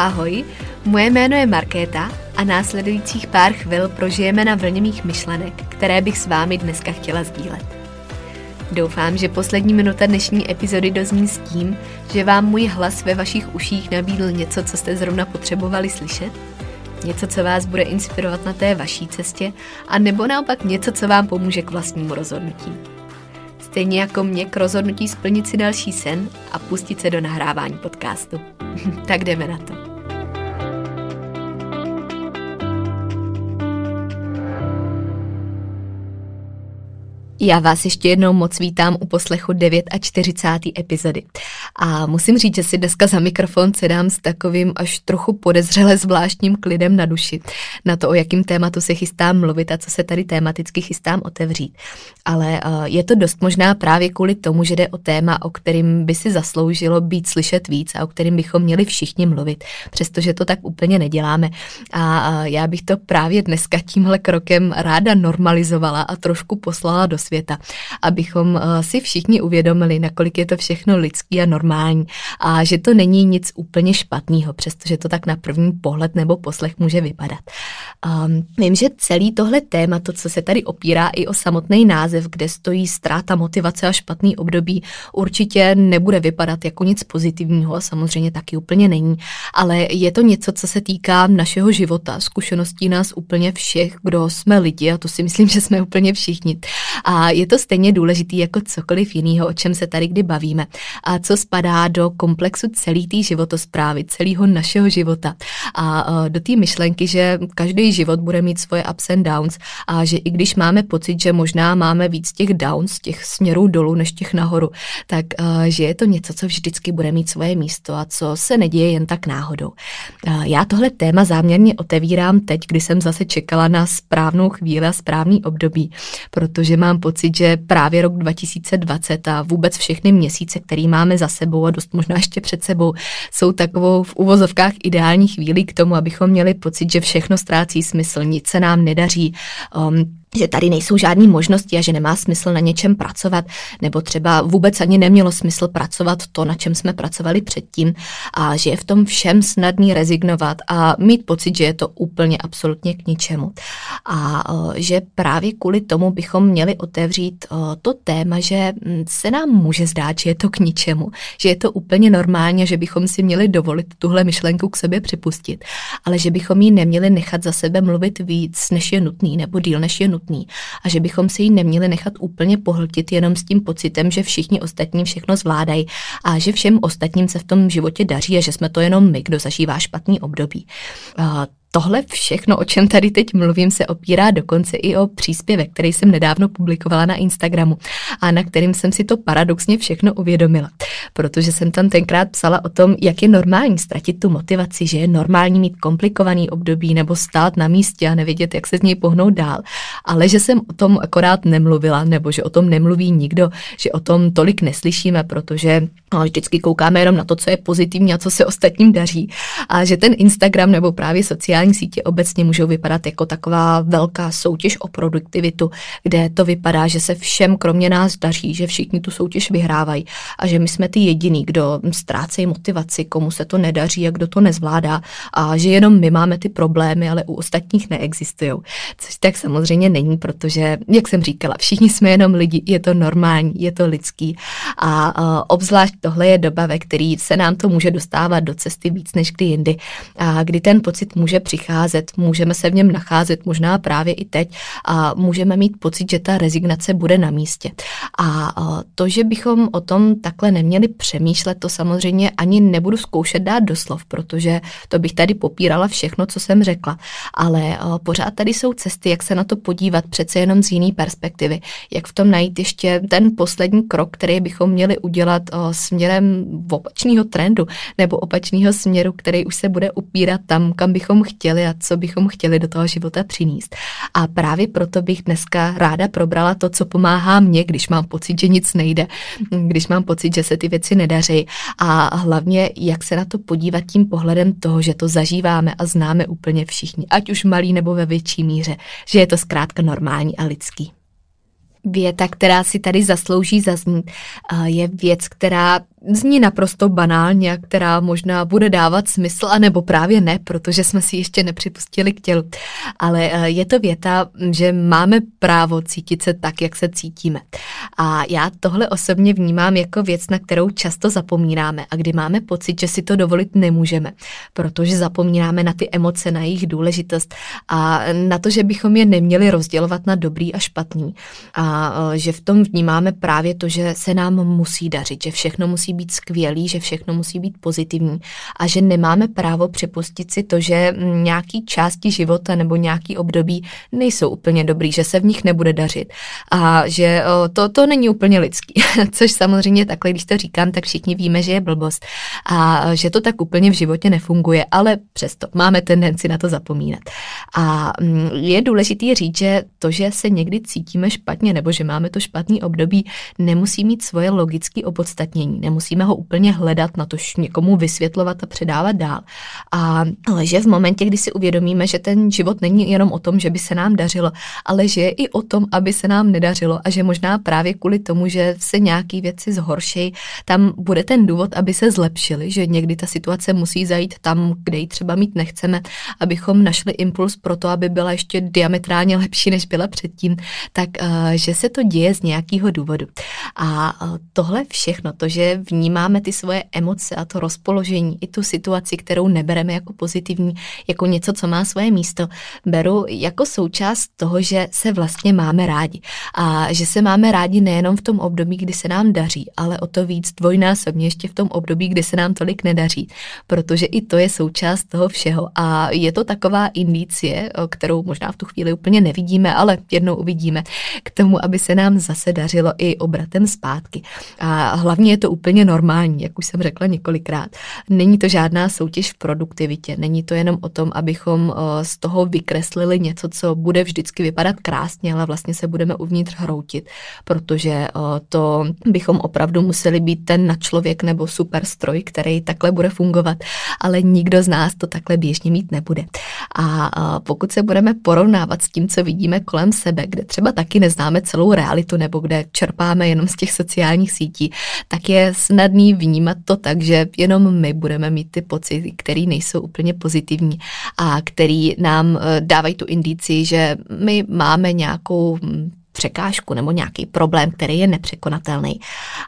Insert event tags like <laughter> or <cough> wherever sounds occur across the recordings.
Ahoj, moje jméno je Markéta a následujících pár chvil prožijeme na vlně mých myšlenek, které bych s vámi dneska chtěla sdílet. Doufám, že poslední minuta dnešní epizody dozní s tím, že vám můj hlas ve vašich uších nabídl něco, co jste zrovna potřebovali slyšet, něco, co vás bude inspirovat na té vaší cestě, a nebo naopak něco, co vám pomůže k vlastnímu rozhodnutí. Stejně jako mě k rozhodnutí splnit si další sen a pustit se do nahrávání podcastu. <laughs> tak jdeme na to. Já vás ještě jednou moc vítám u poslechu 49. epizody. A musím říct, že si dneska za mikrofon sedám s takovým až trochu podezřele zvláštním klidem na duši. Na to, o jakým tématu se chystám mluvit a co se tady tématicky chystám otevřít. Ale uh, je to dost možná právě kvůli tomu, že jde o téma, o kterým by si zasloužilo být slyšet víc a o kterým bychom měli všichni mluvit, přestože to tak úplně neděláme. A uh, já bych to právě dneska tímhle krokem ráda normalizovala a trošku poslala do světa, abychom eh, si všichni uvědomili, nakolik je to všechno lidský a normální a že to není nic úplně špatného, přestože to tak na první pohled nebo poslech může vypadat. Um, vím, že celý tohle téma, to, co se tady opírá i o samotný název, kde stojí ztráta motivace a špatný období, určitě nebude vypadat jako nic pozitivního a samozřejmě taky úplně není, ale je to něco, co se týká našeho života, zkušeností nás úplně všech, kdo jsme lidi a to si myslím, že jsme úplně všichni. A je to stejně důležitý jako cokoliv jiného, o čem se tady kdy bavíme a co spadá do komplexu celý té životosprávy, celého našeho života a do té myšlenky, že každý život bude mít svoje ups and downs a že i když máme pocit, že možná máme víc těch downs, těch směrů dolů než těch nahoru, tak že je to něco, co vždycky bude mít svoje místo a co se neděje jen tak náhodou. Já tohle téma záměrně otevírám teď, kdy jsem zase čekala na správnou chvíli a správný období, protože mám pocit, že právě rok 2020 a vůbec všechny měsíce, který máme za sebou a dost možná ještě před sebou, jsou takovou v uvozovkách ideální chvíli k tomu, abychom měli pocit, že všechno ztrácí smysl, nic se nám nedaří, um, že tady nejsou žádné možnosti a že nemá smysl na něčem pracovat, nebo třeba vůbec ani nemělo smysl pracovat to, na čem jsme pracovali předtím a že je v tom všem snadný rezignovat a mít pocit, že je to úplně absolutně k ničemu. A že právě kvůli tomu bychom měli otevřít to téma, že hm, se nám může zdát, že je to k ničemu, že je to úplně normálně, že bychom si měli dovolit tuhle myšlenku k sobě připustit, ale že bychom ji neměli nechat za sebe mluvit víc, než je nutný, nebo díl, než je nutný nutný a že bychom si ji neměli nechat úplně pohltit jenom s tím pocitem, že všichni ostatní všechno zvládají a že všem ostatním se v tom životě daří a že jsme to jenom my, kdo zažívá špatný období. Tohle všechno, o čem tady teď mluvím, se opírá dokonce i o příspěvek, který jsem nedávno publikovala na Instagramu a na kterým jsem si to paradoxně všechno uvědomila. Protože jsem tam tenkrát psala o tom, jak je normální ztratit tu motivaci, že je normální mít komplikovaný období nebo stát na místě a nevědět, jak se z něj pohnout dál. Ale že jsem o tom akorát nemluvila, nebo že o tom nemluví nikdo, že o tom tolik neslyšíme, protože no, vždycky koukáme jenom na to, co je pozitivní a co se ostatním daří. A že ten Instagram nebo právě sociální sociální sítě obecně můžou vypadat jako taková velká soutěž o produktivitu, kde to vypadá, že se všem kromě nás daří, že všichni tu soutěž vyhrávají a že my jsme ty jediný, kdo ztrácejí motivaci, komu se to nedaří a kdo to nezvládá a že jenom my máme ty problémy, ale u ostatních neexistují. Což tak samozřejmě není, protože, jak jsem říkala, všichni jsme jenom lidi, je to normální, je to lidský a obzvlášť tohle je doba, ve který se nám to může dostávat do cesty víc než kdy jindy a kdy ten pocit může přicházet, můžeme se v něm nacházet možná právě i teď a můžeme mít pocit, že ta rezignace bude na místě. A to, že bychom o tom takhle neměli přemýšlet, to samozřejmě ani nebudu zkoušet dát doslov, protože to bych tady popírala všechno, co jsem řekla. Ale pořád tady jsou cesty, jak se na to podívat přece jenom z jiné perspektivy, jak v tom najít ještě ten poslední krok, který bychom měli udělat směrem opačného trendu nebo opačného směru, který už se bude upírat tam, kam bychom chtěli a co bychom chtěli do toho života přinést. A právě proto bych dneska ráda probrala to, co pomáhá mně, když mám pocit, že nic nejde, když mám pocit, že se ty věci nedaří a hlavně, jak se na to podívat tím pohledem toho, že to zažíváme a známe úplně všichni, ať už malý nebo ve větší míře, že je to zkrátka normální a lidský. Věta, která si tady zaslouží zaznít, je věc, která zní naprosto banálně, která možná bude dávat smysl, anebo právě ne, protože jsme si ještě nepřipustili k tělu. Ale eh, je to věta, že máme právo cítit se tak, jak se cítíme. A já tohle osobně vnímám jako věc, na kterou často zapomínáme a kdy máme pocit, že si to dovolit nemůžeme, protože zapomínáme na ty emoce, na jejich důležitost a na to, že bychom je neměli rozdělovat na dobrý a špatný. A eh, že v tom vnímáme právě to, že se nám musí dařit, že všechno musí musí být skvělý, že všechno musí být pozitivní a že nemáme právo připustit si to, že nějaký části života nebo nějaký období nejsou úplně dobrý, že se v nich nebude dařit a že to, to není úplně lidský, <laughs> což samozřejmě takhle, když to říkám, tak všichni víme, že je blbost a že to tak úplně v životě nefunguje, ale přesto máme tendenci na to zapomínat. A mm, je důležitý říct, že to, že se někdy cítíme špatně nebo že máme to špatný období, nemusí mít svoje logické opodstatnění, nemusí nemusíme ho úplně hledat, na to někomu vysvětlovat a předávat dál. A, ale že v momentě, kdy si uvědomíme, že ten život není jenom o tom, že by se nám dařilo, ale že je i o tom, aby se nám nedařilo a že možná právě kvůli tomu, že se nějaké věci zhorší, tam bude ten důvod, aby se zlepšili, že někdy ta situace musí zajít tam, kde ji třeba mít nechceme, abychom našli impuls pro to, aby byla ještě diametrálně lepší, než byla předtím, tak uh, že se to děje z nějakého důvodu. A uh, tohle všechno, to, že vnímáme ty svoje emoce a to rozpoložení, i tu situaci, kterou nebereme jako pozitivní, jako něco, co má svoje místo, beru jako součást toho, že se vlastně máme rádi. A že se máme rádi nejenom v tom období, kdy se nám daří, ale o to víc dvojnásobně ještě v tom období, kdy se nám tolik nedaří, protože i to je součást toho všeho. A je to taková indicie, kterou možná v tu chvíli úplně nevidíme, ale jednou uvidíme, k tomu, aby se nám zase dařilo i obratem zpátky. A hlavně je to úplně úplně normální, jak už jsem řekla několikrát. Není to žádná soutěž v produktivitě, není to jenom o tom, abychom eh, z toho vykreslili něco, co bude vždycky vypadat krásně, ale vlastně se budeme uvnitř hroutit, protože eh, to bychom opravdu museli být ten na člověk nebo super stroj, který takhle bude fungovat, ale nikdo z nás to takhle běžně mít nebude. A eh, pokud se budeme porovnávat s tím, co vidíme kolem sebe, kde třeba taky neznáme celou realitu nebo kde čerpáme jenom z těch sociálních sítí, tak je snadný vnímat to tak, že jenom my budeme mít ty pocity, které nejsou úplně pozitivní a který nám eh, dávají tu indici, že my máme nějakou hm, překážku nebo nějaký problém, který je nepřekonatelný.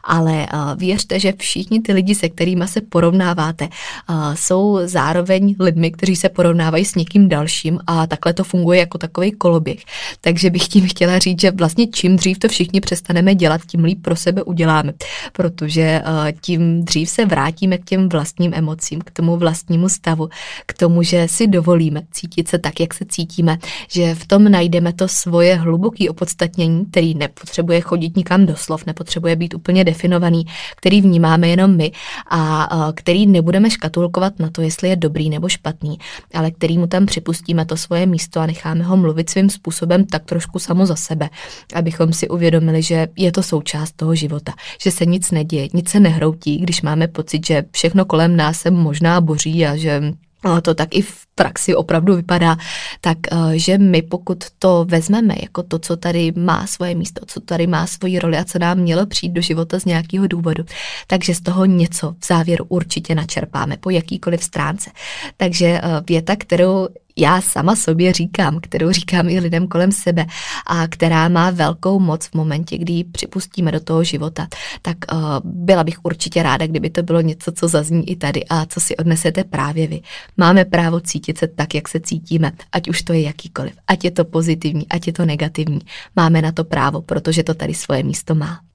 Ale uh, věřte, že všichni ty lidi, se kterými se porovnáváte, uh, jsou zároveň lidmi, kteří se porovnávají s někým dalším a takhle to funguje jako takový koloběh. Takže bych tím chtěla říct, že vlastně čím dřív to všichni přestaneme dělat, tím líp pro sebe uděláme, protože uh, tím dřív se vrátíme k těm vlastním emocím, k tomu vlastnímu stavu, k tomu, že si dovolíme cítit se tak, jak se cítíme, že v tom najdeme to svoje hluboké opodstatnění osamění, který nepotřebuje chodit nikam do slov, nepotřebuje být úplně definovaný, který vnímáme jenom my a který nebudeme škatulkovat na to, jestli je dobrý nebo špatný, ale který mu tam připustíme to svoje místo a necháme ho mluvit svým způsobem tak trošku samo za sebe, abychom si uvědomili, že je to součást toho života, že se nic neděje, nic se nehroutí, když máme pocit, že všechno kolem nás se možná boří a že to tak i v praxi opravdu vypadá, tak eh, že my pokud to vezmeme jako to, co tady má svoje místo, co tady má svoji roli a co nám mělo přijít do života z nějakého důvodu, takže z toho něco v závěru určitě načerpáme po jakýkoliv stránce. Takže eh, věta, kterou já sama sobě říkám, kterou říkám i lidem kolem sebe a která má velkou moc v momentě, kdy ji připustíme do toho života, tak uh, byla bych určitě ráda, kdyby to bylo něco, co zazní i tady a co si odnesete právě vy. Máme právo cítit se tak, jak se cítíme, ať už to je jakýkoliv, ať je to pozitivní, ať je to negativní. Máme na to právo, protože to tady svoje místo má.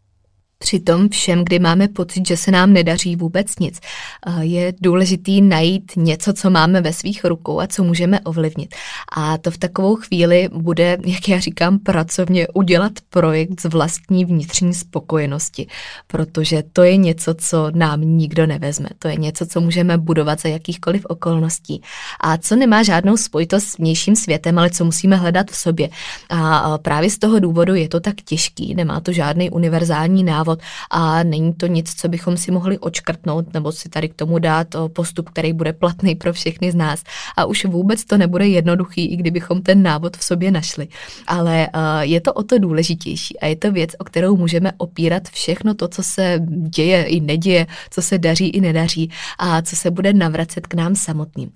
Přitom všem, kdy máme pocit, že se nám nedaří vůbec nic, eh, je důležitý najít něco, co máme ve svých rukou a co můžeme ovlivnit. A to v takovou chvíli bude, jak já říkám, pracovně udělat projekt z vlastní vnitřní spokojenosti, protože to je něco, co nám nikdo nevezme. To je něco, co můžeme budovat za jakýchkoliv okolností a co nemá žádnou spojitost s vnějším světem, ale co musíme hledat v sobě. A právě z toho důvodu je to tak těžký, nemá to žádný univerzální návod návod a není to nic, co bychom si mohli očkrtnout nebo si tady k tomu dát postup, který bude platný pro všechny z nás. A už vůbec to nebude jednoduchý, i kdybychom ten návod v sobě našli. Ale je to o to důležitější a je to věc, o kterou můžeme opírat všechno to, co se děje i neděje, co se daří i nedaří a co se bude navracet k nám samotným.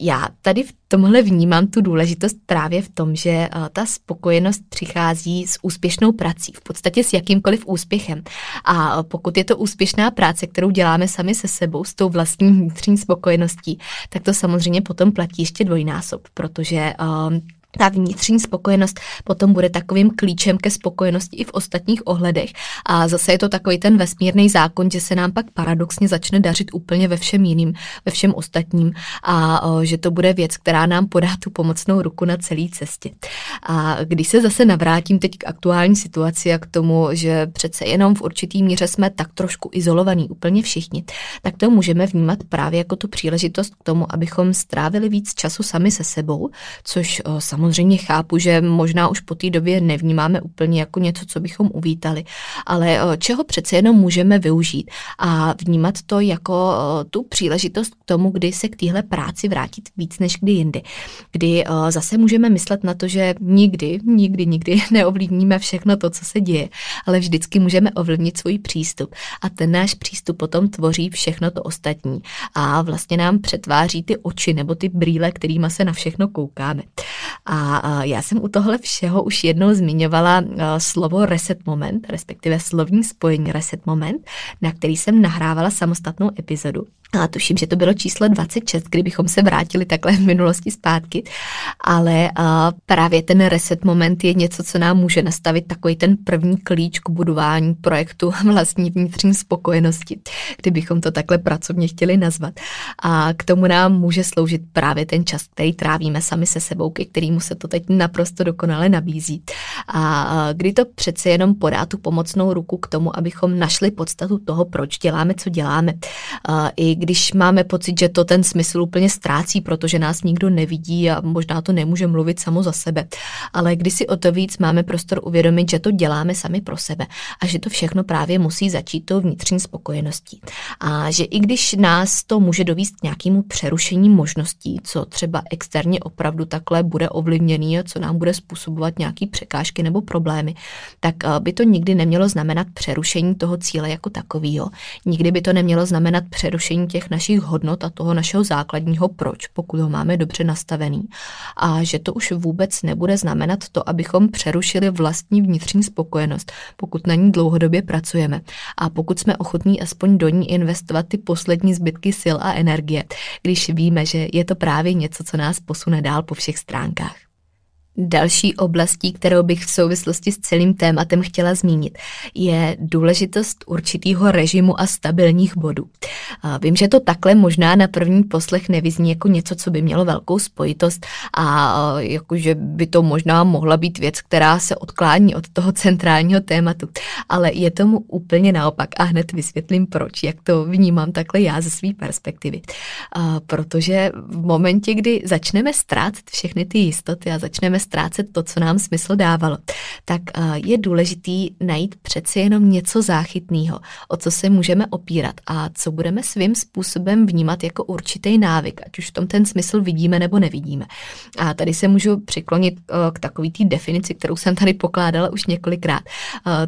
Já tady v tomhle vnímám tu důležitost právě v tom, že ta spokojenost přichází s úspěšnou prací, v podstatě s jakýmkoliv úspěchem. A pokud je to úspěšná práce, kterou děláme sami se sebou, s tou vlastní vnitřní spokojeností, tak to samozřejmě potom platí ještě dvojnásob, protože ta vnitřní spokojenost potom bude takovým klíčem ke spokojenosti i v ostatních ohledech. A zase je to takový ten vesmírný zákon, že se nám pak paradoxně začne dařit úplně ve všem jiným, ve všem ostatním a o, že to bude věc, která nám podá tu pomocnou ruku na celé cestě. A když se zase navrátím teď k aktuální situaci a k tomu, že přece jenom v určitý míře jsme tak trošku izolovaní úplně všichni, tak to můžeme vnímat právě jako tu příležitost k tomu, abychom strávili víc času sami se sebou, což o, chápu, že možná už po té době nevnímáme úplně jako něco, co bychom uvítali, ale eh, čeho přece jenom můžeme využít a vnímat to jako eh, tu příležitost k tomu, kdy se k téhle práci vrátit víc než kdy jindy. Kdy eh, zase můžeme myslet na to, že nikdy, nikdy, nikdy <laughs> neovlivníme všechno to, co se děje, ale vždycky můžeme ovlivnit svůj přístup a ten náš přístup potom tvoří všechno to ostatní a vlastně nám přetváří ty oči nebo ty brýle, kterými se na všechno koukáme. A já jsem u tohle všeho už jednou zmiňovala slovo reset moment, respektive slovní spojení reset moment, na který jsem nahrávala samostatnou epizodu. A tuším, že to bylo číslo 26, kdybychom se vrátili takhle v minulosti zpátky, ale uh, právě ten reset moment je něco, co nám může nastavit takový ten první klíč k budování projektu <laughs> vlastní vnitřní spokojenosti, kdybychom to takhle pracovně chtěli nazvat. A k tomu nám může sloužit právě ten čas, který trávíme sami se sebou, ke kterému se to teď naprosto dokonale nabízí. A uh, kdy to přece jenom podá tu pomocnou ruku k tomu, abychom našli podstatu toho, proč děláme, co děláme. Uh, I když máme pocit, že to ten smysl úplně ztrácí, protože nás nikdo nevidí a možná to nemůže mluvit samo za sebe. Ale když si o to víc máme prostor uvědomit, že to děláme sami pro sebe a že to všechno právě musí začít tou vnitřní spokojeností. A že i když nás to může dovíst k nějakému přerušení možností, co třeba externě opravdu takhle bude ovlivněný a co nám bude způsobovat nějaký překážky nebo problémy, tak eh, by to nikdy nemělo znamenat přerušení toho cíle jako takového. Nikdy by to nemělo znamenat přerušení těch našich hodnot a toho našeho základního proč, pokud ho máme dobře nastavený. A že to už vůbec nebude znamenat to, abychom přerušili vlastní vnitřní spokojenost, pokud na ní dlouhodobě pracujeme. A pokud jsme ochotní aspoň do ní investovat ty poslední zbytky sil a energie, když víme, že je to právě něco, co nás posune dál po všech stránkách. Další oblastí, kterou bych v souvislosti s celým tématem chtěla zmínit, je důležitost určitého režimu a stabilních bodů. Vím, že to takhle možná na první poslech nevyzní jako něco, co by mělo velkou spojitost a jakože by to možná mohla být věc, která se odklání od toho centrálního tématu. Ale je tomu úplně naopak a hned vysvětlím proč, jak to vnímám takhle já ze své perspektivy. Protože v momentě, kdy začneme ztrácet všechny ty jistoty a začneme ztrácet to, co nám smysl dávalo, tak je důležitý najít přeci jenom něco záchytného, o co se můžeme opírat a co budeme svým způsobem vnímat jako určitý návyk, ať už v tom ten smysl vidíme nebo nevidíme. A tady se můžu přiklonit k takový té definici, kterou jsem tady pokládala už několikrát,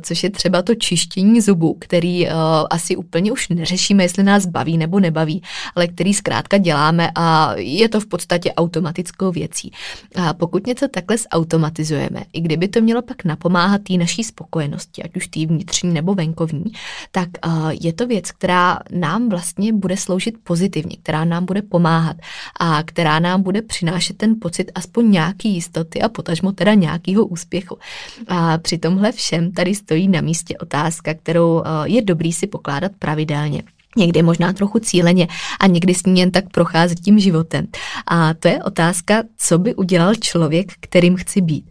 což je třeba to čištění zubů, který asi úplně už neřešíme, jestli nás baví nebo nebaví, ale který zkrátka děláme a je to v podstatě automatickou věcí. A pokud něco takhle zautomatizujeme, i kdyby to mělo pak napomáhat té naší spokojenosti, ať už té vnitřní nebo venkovní, tak je to věc, která nám vlastně bude sloužit pozitivně, která nám bude pomáhat a která nám bude přinášet ten pocit aspoň nějaký jistoty a potažmo teda nějakého úspěchu. A při tomhle všem tady stojí na místě otázka, kterou je dobrý si pokládat pravidelně někdy možná trochu cíleně a někdy s ní jen tak procházet tím životem. A to je otázka, co by udělal člověk, kterým chci být.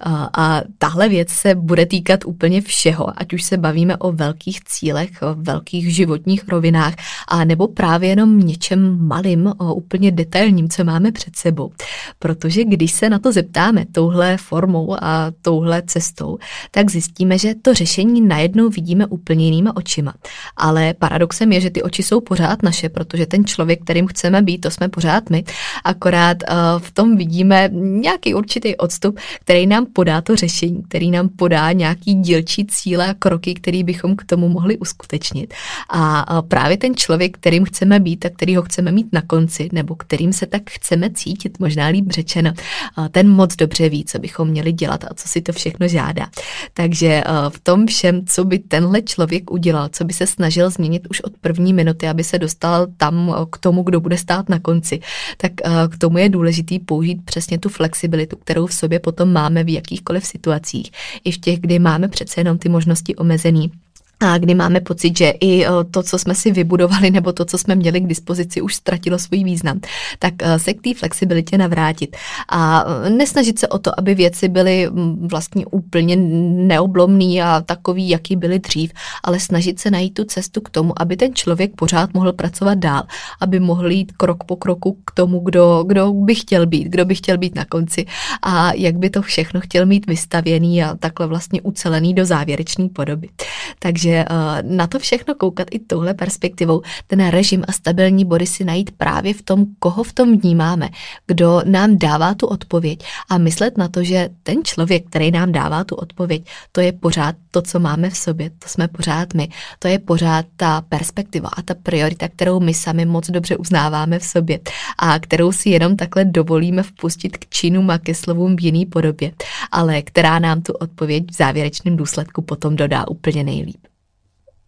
A, a tahle věc se bude týkat úplně všeho, ať už se bavíme o velkých cílech, o velkých životních rovinách, a nebo právě jenom něčem malým, o úplně detailním, co máme před sebou. Protože když se na to zeptáme touhle formou a touhle cestou, tak zjistíme, že to řešení najednou vidíme úplně jinýma očima. Ale paradoxem je, je, že ty oči jsou pořád naše, protože ten člověk, kterým chceme být, to jsme pořád my. Akorát uh, v tom vidíme nějaký určitý odstup, který nám podá to řešení, který nám podá nějaký dílčí cíle a kroky, který bychom k tomu mohli uskutečnit. A uh, právě ten člověk, kterým chceme být a který ho chceme mít na konci, nebo kterým se tak chceme cítit, možná líp řečeno, uh, ten moc dobře ví, co bychom měli dělat a co si to všechno žádá. Takže v tom všem, co by tenhle člověk udělal, co by se snažil změnit už od první minuty, aby se dostal tam eh, k tomu, kdo bude stát na konci, tak eh, k tomu je důležitý použít přesně tu flexibilitu, kterou v sobě potom máme v jakýchkoliv situacích. I v těch, kdy máme přece jenom ty možnosti omezený a kdy máme pocit, že i eh, to, co jsme si vybudovali, nebo to, co jsme měli k dispozici, už ztratilo svůj význam, tak eh, se k té flexibilitě navrátit. A eh, nesnažit se o to, aby věci byly vlastně úplně neoblomný a takový, jaký byly dřív, ale snažit se najít tu cestu k tomu, aby ten člověk pořád mohl pracovat dál, aby mohl jít krok po kroku k tomu, kdo, kdo by chtěl být, kdo by chtěl být na konci a jak by to všechno chtěl mít vystavěný a takhle vlastně ucelený do závěrečné podoby. Takže takže eh, na to všechno koukat i touhle perspektivou, ten režim a stabilní body si najít právě v tom, koho v tom vnímáme, kdo nám dává tu odpověď a myslet na to, že ten člověk, který nám dává tu odpověď, to je pořád to, co máme v sobě, to jsme pořád my, to je pořád ta perspektiva a ta priorita, kterou my sami moc dobře uznáváme v sobě a kterou si jenom takhle dovolíme vpustit k činům a ke slovům v jiný podobě, ale která nám tu odpověď v závěrečném důsledku potom dodá úplně nejlíp.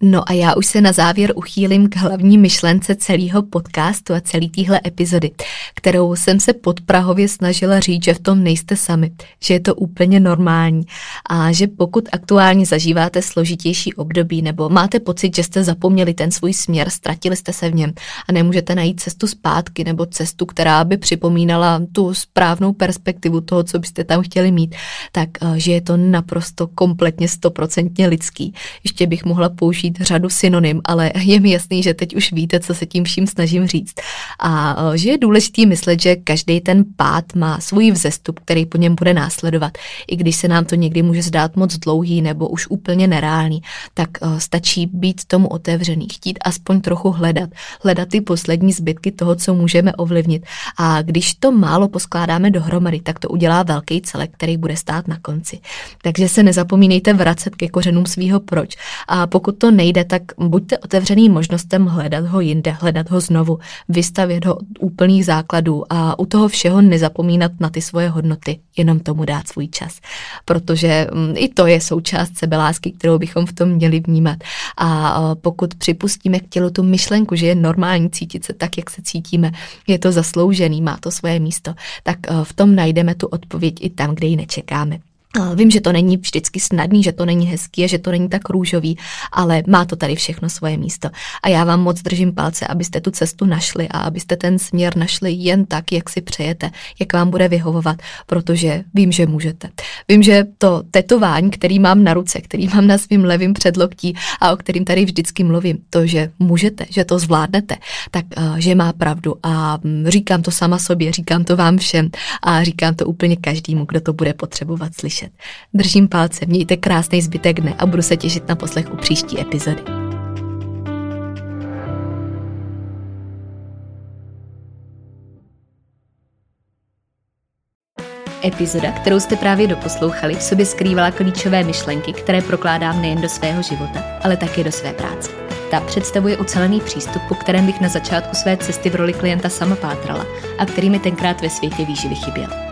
No a já už se na závěr uchýlím k hlavní myšlence celého podcastu a celé téhle epizody, kterou jsem se pod Prahově snažila říct, že v tom nejste sami, že je to úplně normální a že pokud aktuálně zažíváte složitější období nebo máte pocit, že jste zapomněli ten svůj směr, ztratili jste se v něm a nemůžete najít cestu zpátky nebo cestu, která by připomínala tu správnou perspektivu toho, co byste tam chtěli mít, tak eh, že je to naprosto kompletně stoprocentně lidský. Ještě bych mohla použít použít řadu synonym, ale je mi jasný, že teď už víte, co se tím vším snažím říct. A e, že je důležitý myslet, že každý ten pád má svůj vzestup, který po něm bude následovat. I když se nám to někdy může zdát moc dlouhý nebo už úplně nereálný, tak e, stačí být tomu otevřený, chtít aspoň trochu hledat, hledat ty poslední zbytky toho, co můžeme ovlivnit. A když to málo poskládáme dohromady, tak to udělá velký celek, který bude stát na konci. Takže se nezapomínejte vracet ke kořenům svého proč. A pokud to nejde, tak buďte otevřený možnostem hledat ho jinde, hledat ho znovu, vystavět ho úplných základů a u toho všeho nezapomínat na ty svoje hodnoty, jenom tomu dát svůj čas. Protože mm, i to je součást sebelásky, kterou bychom v tom měli vnímat. A pokud připustíme k tělu tu myšlenku, že je normální cítit se tak, jak se cítíme, je to zasloužený, má to svoje místo, tak v tom najdeme tu odpověď i tam, kde ji nečekáme. Vím, že to není vždycky snadný, že to není hezký a že to není tak růžový, ale má to tady všechno svoje místo. A já vám moc držím palce, abyste tu cestu našli a abyste ten směr našli jen tak, jak si přejete, jak vám bude vyhovovat, protože vím, že můžete. Vím, že to tetování, který mám na ruce, který mám na svým levým předloktí a o kterým tady vždycky mluvím, to, že můžete, že to zvládnete, tak uh, že má pravdu a um, říkám to sama sobě, říkám to vám všem a říkám to úplně každému, kdo to bude potřebovat slyšet slyšet. Držím palce, mějte krásný zbytek dne a budu se těšit na poslech u příští epizody. Epizoda, kterou jste právě doposlouchali, v sobě skrývala klíčové myšlenky, které prokládám nejen do svého života, ale také do své práce. Ta představuje ucelený přístup, po kterém bych na začátku své cesty v roli klienta sama pátrala a který mi tenkrát ve světě výživy chyběl.